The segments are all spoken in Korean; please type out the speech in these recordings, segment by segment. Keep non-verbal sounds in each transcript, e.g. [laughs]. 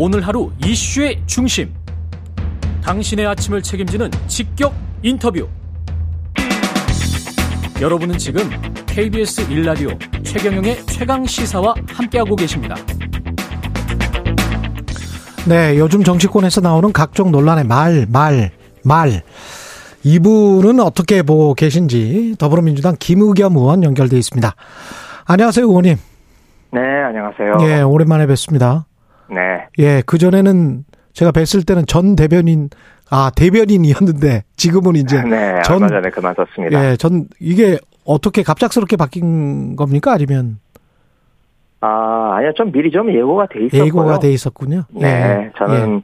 오늘 하루 이슈의 중심. 당신의 아침을 책임지는 직격 인터뷰. 여러분은 지금 KBS 1라디오 최경영의 최강 시사와 함께하고 계십니다. 네, 요즘 정치권에서 나오는 각종 논란의 말, 말, 말. 이분은 어떻게 보고 계신지 더불어민주당 김의겸 의원 연결돼 있습니다. 안녕하세요, 의원님. 네, 안녕하세요. 예, 오랜만에 뵙습니다. 네. 예, 그 전에는 제가 뵀을 때는 전 대변인, 아, 대변인이었는데 지금은 이제. 네, 전, 얼마 전에 그만뒀습니다. 예, 전, 이게 어떻게 갑작스럽게 바뀐 겁니까? 아니면. 아, 아니요, 좀 미리 좀 예고가 돼 있었고요. 예고가 돼 있었군요. 네, 예. 저는,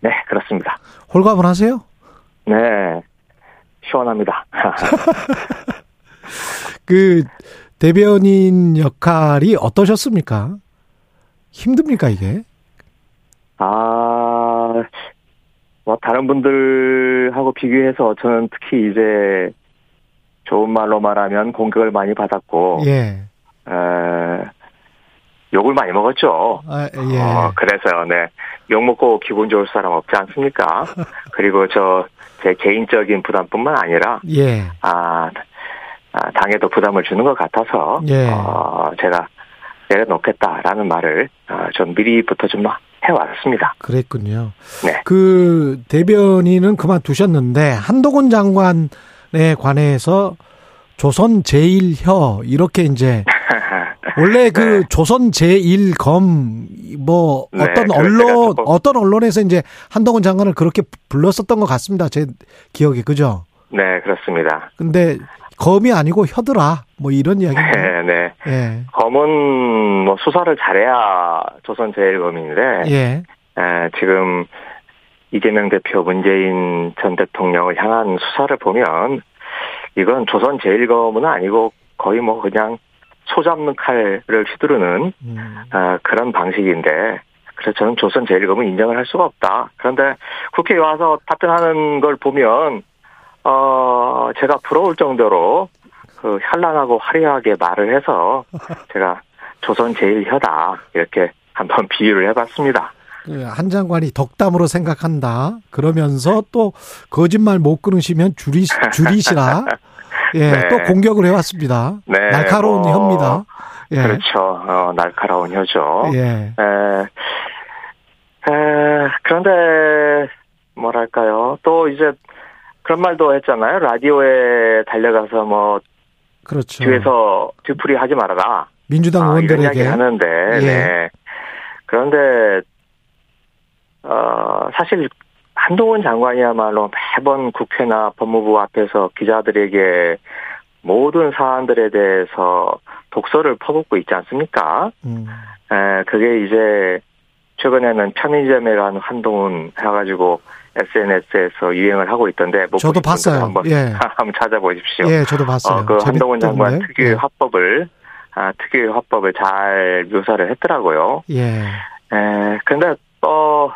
네, 그렇습니다. 홀가분하세요? 네, 시원합니다. [laughs] 그, 대변인 역할이 어떠셨습니까? 힘듭니까, 이게? 아, 뭐, 다른 분들하고 비교해서 저는 특히 이제, 좋은 말로 말하면 공격을 많이 받았고, 예. 에, 욕을 많이 먹었죠. 아, 예. 어, 그래서요, 네. 욕 먹고 기분 좋을 사람 없지 않습니까? [laughs] 그리고 저, 제 개인적인 부담뿐만 아니라, 예. 아, 아, 당에도 부담을 주는 것 같아서, 예. 어, 제가 내려놓겠다라는 말을, 어, 좀 미리부터 좀 해왔습니다. 그랬군요. 네. 그 대변인은 그만두셨는데 한동훈 장관에 관해서 조선 제일혀 이렇게 이제 [laughs] 원래 그 네. 조선 제일검 뭐 네, 어떤 그 언론 어떤 언론에서 이제 한동훈 장관을 그렇게 불렀었던 것 같습니다. 제 기억에 그죠? 네, 그렇습니다. 근데 검이 아니고 혀더라 뭐 이런 이야기인데. [laughs] 네, 네. 예. 검은 뭐 수사를 잘해야 조선 제일검인데, 예. 에, 지금 이재명 대표 문재인 전 대통령을 향한 수사를 보면 이건 조선 제일검은 아니고 거의 뭐 그냥 소 잡는 칼을 휘두르는 음. 아, 그런 방식인데 그래서 저는 조선 제일검은 인정을 할 수가 없다. 그런데 국회에 와서 답변하는 걸 보면 어 제가 부러울 정도로 그 현란하고 화려하게 말을 해서 [laughs] 제가 조선 제일혀다 이렇게 한번 비유를 해봤습니다. 그한 장관이 덕담으로 생각한다. 그러면서 또 거짓말 못 끊으시면 줄이 줄이시라. [laughs] 예, 네. 또 공격을 해왔습니다. 네, 날카로운 뭐, 혀입니다. 예, 그렇죠. 어, 날카로운 혀죠. 예, 에, 에, 그런데 뭐랄까요? 또 이제 그런 말도 했잖아요. 라디오에 달려가서 뭐 그렇죠. 뒤에서 뒤풀이 하지 말아라. 민주당 아, 이런 이야기 의원들에게 하는데, 예. 네. 그런데 어 사실 한동훈 장관이야말로 매번 국회나 법무부 앞에서 기자들에게 모든 사안들에 대해서 독서를 퍼붓고 있지 않습니까? 음, 에, 그게 이제 최근에는 편의점에 간 한동훈 해가지고 SNS에서 유행을 하고 있던데 못 저도 봤어요. 한번 예. [laughs] 한번 찾아보십시오. 예, 저도 봤어요. 어, 그 한동훈 장관. 특유의 화법을 아, 특유의 화법을 잘 묘사를 했더라고요. 예, 에, 근데 또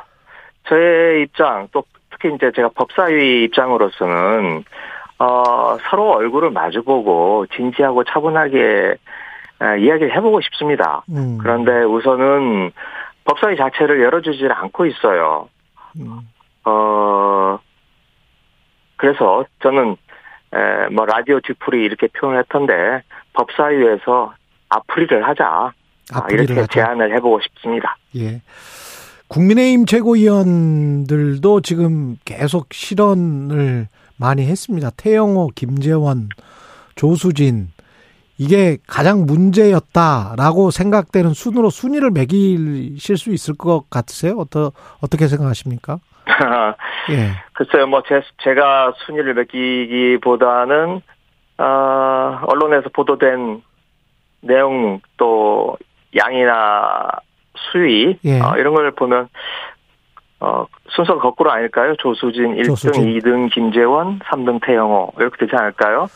저의 입장 또 특히 이제 제가 법사위 입장으로서는 어, 서로 얼굴을 마주보고 진지하고 차분하게 에, 이야기를 해보고 싶습니다. 음, 그런데 우선은 법사위 자체를 열어주질 않고 있어요. 음, 어, 그래서 저는, 에, 뭐, 라디오 뒤풀이 이렇게 표현을 했던데, 법사위에서 앞풀이를 하자. 아, 앞으리를 이렇게 하자. 제안을 해보고 싶습니다. 예. 국민의힘 최고위원들도 지금 계속 실언을 많이 했습니다. 태영호, 김재원, 조수진. 이게 가장 문제였다라고 생각되는 순으로 순위를 매기실 수 있을 것 같으세요? 어떠, 어떻게 생각하십니까? [laughs] 예. 글쎄요, 뭐, 제, 제가 순위를 매기기보다는, 어, 언론에서 보도된 내용 또 양이나 수위, 예. 어, 이런 걸 보면, 어, 순서가 거꾸로 아닐까요? 조수진 1등, 조수진. 2등 김재원, 3등 태영호. 이렇게 되지 않을까요?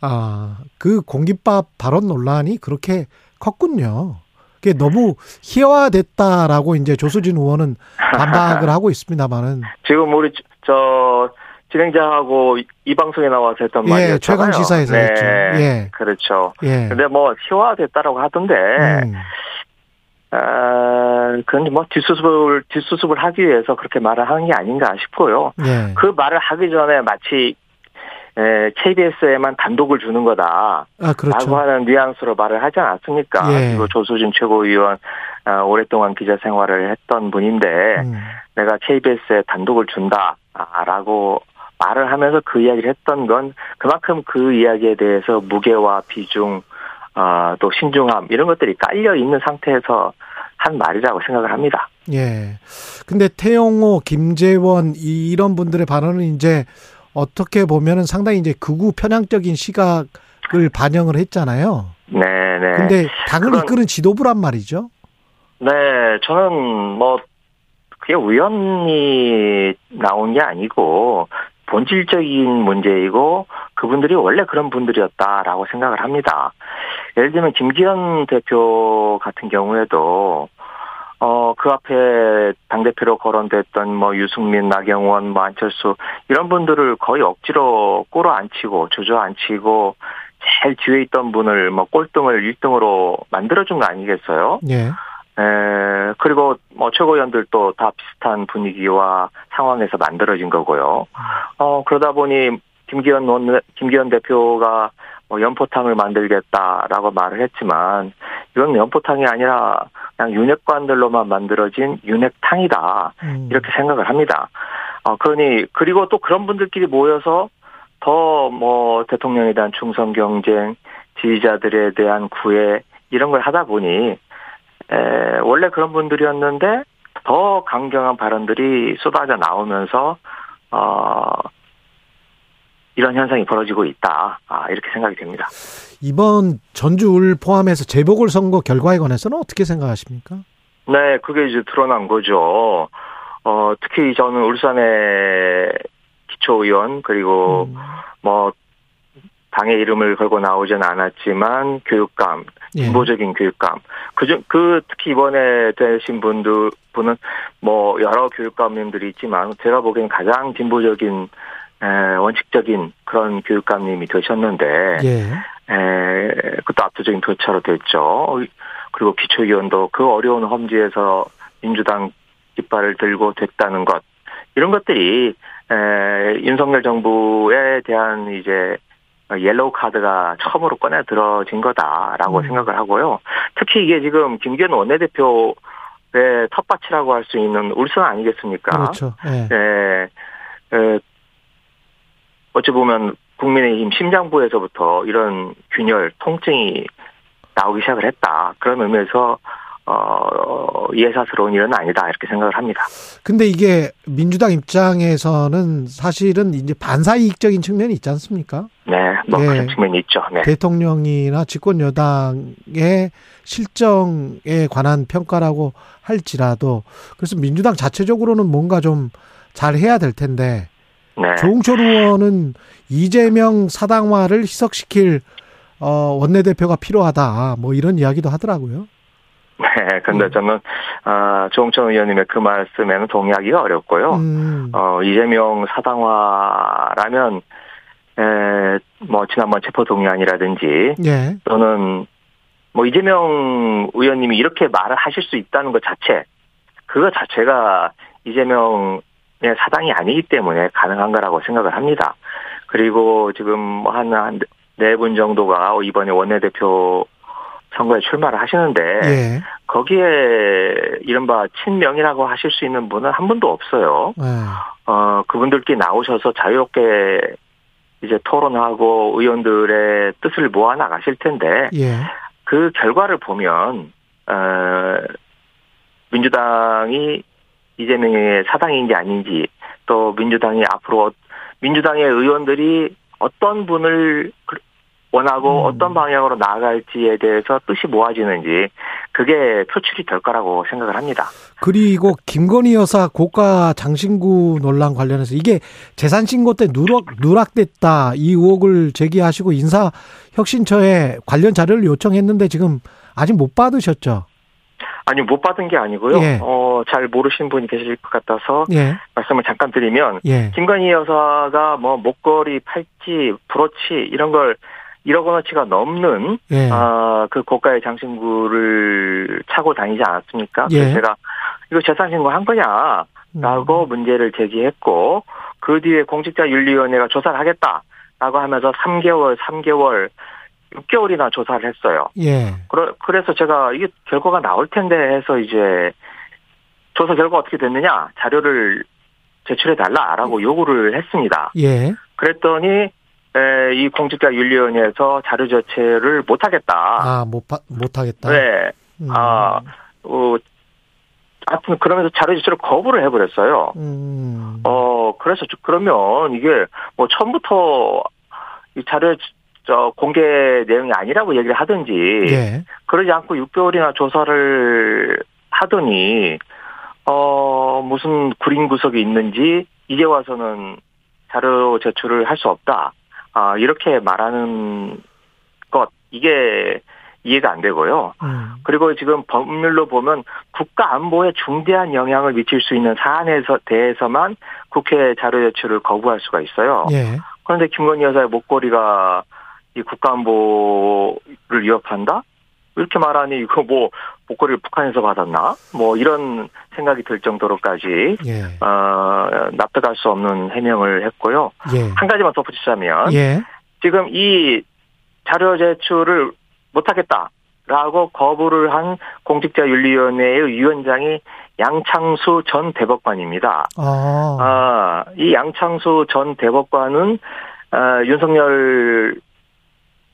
아, 그 공깃밥 발언 논란이 그렇게 컸군요. 그게 너무 희화됐다라고 이제 조수진 의원은 반박을 [laughs] 하고 있습니다만은 지금 우리, 저, 진행자하고 이- 이 방송에 나와서 했던 예, 말이었잖아요. 최강 시사에서 했죠. 예. 그렇죠. 예. 근데 뭐 희화됐다라고 하던데 음, 아, 그건 뭐 뒷수습을 뒷수습을 하기 위해서 그렇게 말을 하는 게 아닌가 싶고요. 예. 그 말을 하기 전에 마치 에, KBS에만 단독을 주는 거다. 아, 그렇죠. 라고 하는 뉘앙스로 말을 하지 않았습니까? 예. 그리고 조수진 최고위원 아, 오랫동안 기자 생활을 했던 분인데 음. 내가 KBS에 단독을 준다라고 말을 하면서 그 이야기를 했던 건 그만큼 그 이야기에 대해서 무게와 비중 아, 또 신중함 이런 것들이 깔려 있는 상태에서 한 말이라고 생각을 합니다. 예. 근데 태영호, 김재원 이- 이런 분들의 발언은 이제 어떻게 보면은 상당히 이제 극우 편향적인 시각을 반영을 했잖아요. 네 네. 근데 당을 그건- 이끄는 지도부란 말이죠. 네, 저는 뭐 그게 우연히 나온 게 아니고 본질적인 문제이고 그분들이 원래 그런 분들이었다라고 생각을 합니다. 예를 들면 김기현 대표 같은 경우에도 어, 그 앞에 당대표로 거론됐던 뭐 유승민, 나경원, 뭐 안철수 이런 분들을 거의 억지로 꼬로 앉히고 주저앉히고 제일 뒤에 있던 분을 뭐 꼴등을 1등으로 만들어준 거 아니겠어요? 예. 에, 그리고 뭐 최고위원들도 다 비슷한 분위기와 상황에서 만들어진 거고요. 어, 그러다 보니 김기현 원, 김기현 대표가 뭐 연포탕을 만들겠다라고 말을 했지만 이건 연포탕이 아니라 그냥 윤핵관들로만 만들어진 윤핵탕이다. 음. 이렇게 생각을 합니다. 어, 그러니, 그리고 또 그런 분들끼리 모여서 더 뭐 대통령에 대한 충성 경쟁, 지지자들에 대한 구애, 이런 걸 하다 보니, 에, 원래 그런 분들이었는데 더 강경한 발언들이 쏟아져 나오면서, 어, 이런 현상이 벌어지고 있다. 아, 이렇게 생각이 됩니다. 이번 전주을 포함해서 재보궐 선거 결과에 관해서는 어떻게 생각하십니까? 네, 그게 이제 드러난 거죠. 어, 특히 저는 울산의 기초의원, 그리고 음. 뭐 당의 이름을 걸고 나오진 않았지만 교육감, 예. 진보적인 교육감. 그중 그 특히 이번에 되신 분들 분은 뭐 여러 교육감님들이 있지만 제가 보기엔 가장 진보적인 에, 원칙적인 그런 교육감님이 되셨는데 예. 에, 그것도 압도적인 표차로 됐죠. 그리고 기초위원도 그 어려운 험지에서 민주당 깃발을 들고 됐다는 것 이런 것들이 에, 윤석열 정부에 대한 이제 옐로우 카드가 처음으로 꺼내 들어진 거다라고 음. 생각을 하고요. 특히 이게 지금 김기현 원내대표의 텃밭이라고 할 수 있는 울산 아니겠습니까? 그렇죠. 예. 예, 에, 어찌 보면 국민의힘 심장부에서부터 이런 균열, 통증이 나오기 시작을 했다. 그런 의미에서 어, 예사스러운 일은 아니다 이렇게 생각을 합니다. 근데 이게 민주당 입장에서는 사실은 이제 반사이익적인 측면이 있지 않습니까? 네, 뭐 예. 그런 측면이 있죠. 네, 대통령이나 집권 여당의 실정에 관한 평가라고 할지라도 그래서 민주당 자체적으로는 뭔가 좀 잘 해야 될 텐데 네, 조홍철 의원은 이재명 사당화를 희석시킬 어 원내대표가 필요하다 뭐 이런 이야기도 하더라고요. 네. 근데 음. 저는 아, 조홍천 의원님의 그 말씀에는 동의하기가 어렵고요. 음. 어, 이재명 사당화라면 에, 뭐 지난번 체포 동의안이라든지 예. 또는 뭐 이재명 의원님이 이렇게 말을 하실 수 있다는 것 자체 그거 자체가 이재명의 사당이 아니기 때문에 가능한 거라고 생각을 합니다. 그리고 지금 뭐 한네 분 정도가 이번에 원내대표 선거에 출마를 하시는데 예. 거기에 이른바 친명이라고 하실 수 있는 분은 한 분도 없어요. 예. 어 그분들끼리 나오셔서 자유롭게 이제 토론하고 의원들의 뜻을 모아 나가실 텐데 예. 그 결과를 보면 어 민주당이 이재명의 사당인지 아닌지 또 민주당이 앞으로 민주당의 의원들이 어떤 분을 원하고 음. 어떤 방향으로 나아갈지에 대해서 뜻이 모아지는지 그게 표출이 될 거라고 생각을 합니다. 그리고 김건희 여사 고가 장신구 논란 관련해서 이게 재산 신고 때 누락 누락됐다 이 의혹을 제기하시고 인사 혁신처에 관련 자료를 요청했는데 지금 아직 못 받으셨죠? 아니 못 받은 게 아니고요. 예. 어, 잘 모르시는 분이 계실 것 같아서 예. 말씀을 잠깐 드리면 예. 김건희 여사가 뭐 목걸이, 팔찌, 브로치 이런 걸 1억 원어치가 넘는 예. 어, 그 고가의 장신구를 차고 다니지 않았습니까? 예. 그래서 제가 이거 재산 신고 한 거냐라고 음. 문제를 제기했고 그 뒤에 공직자윤리위원회가 조사를 하겠다라고 하면서 3개월, 3개월, 6개월이나 조사를 했어요. 예. 그러- 그래서 제가 이게 결과가 나올 텐데 해서 이제 조사 결과 어떻게 됐느냐 자료를 제출해 달라라고 요구를 했습니다. 예. 그랬더니 에, 이 공직자 윤리위원회에서 자료 제출을 못 하겠다. 아, 못, 파- 못하겠다. 네. 음. 아, 어, 하여튼 그러면서 자료 제출을 거부를 해버렸어요. 음. 어, 그래서 저- 그러면 이게 뭐 처음부터 이 자료 저 공개 내용이 아니라고 얘기를 하든지 예. 그러지 않고 6개월이나 조사를 하더니 어 무슨 구린 구석이 있는지 이제 와서는 자료 제출을 할 수 없다. 아 이렇게 말하는 것 이게 이해가 안 되고요. 음. 그리고 지금 법률로 보면 국가 안보에 중대한 영향을 미칠 수 있는 사안에서 대해서만 국회 자료 제출을 거부할 수가 있어요. 예. 그런데 김건희 여사의 목걸이가 이 국가안보를 위협한다? 이렇게 말하니 이거 뭐 목걸이를 북한에서 받았나? 뭐 이런 생각이 들 정도로까지 예. 어, 납득할 수 없는 해명을 했고요. 예. 한 가지만 덧붙이자면 예. 지금 이 자료 제출을 못하겠다라고 거부를 한 공직자윤리위원회의 위원장이 양창수 전 대법관입니다. 아. 아, 이 양창수 전 대법관은 아, 윤석열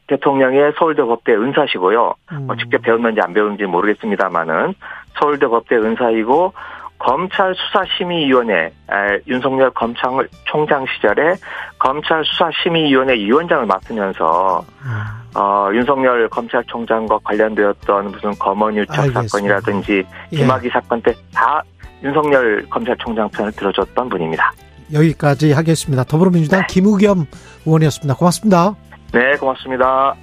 대통령의 서울대 법대 은사시고요. 음. 뭐 직접 배웠는지 안 배웠는지 모르겠습니다만은 서울대 법대 은사이고 검찰 수사심의위원회 아, 윤석열 검찰 총장 시절에 검찰 수사심의위원회 위원장을 맡으면서 음. 어, 윤석열 검찰총장과 관련되었던 무슨 검언유착 알겠습니다. 사건이라든지 예. 김학의 사건 때 다 윤석열 검찰총장 편을 들어줬던 분입니다. 여기까지 하겠습니다. 더불어민주당 김우겸 의원이었습니다. 고맙습니다. 네, 고맙습니다.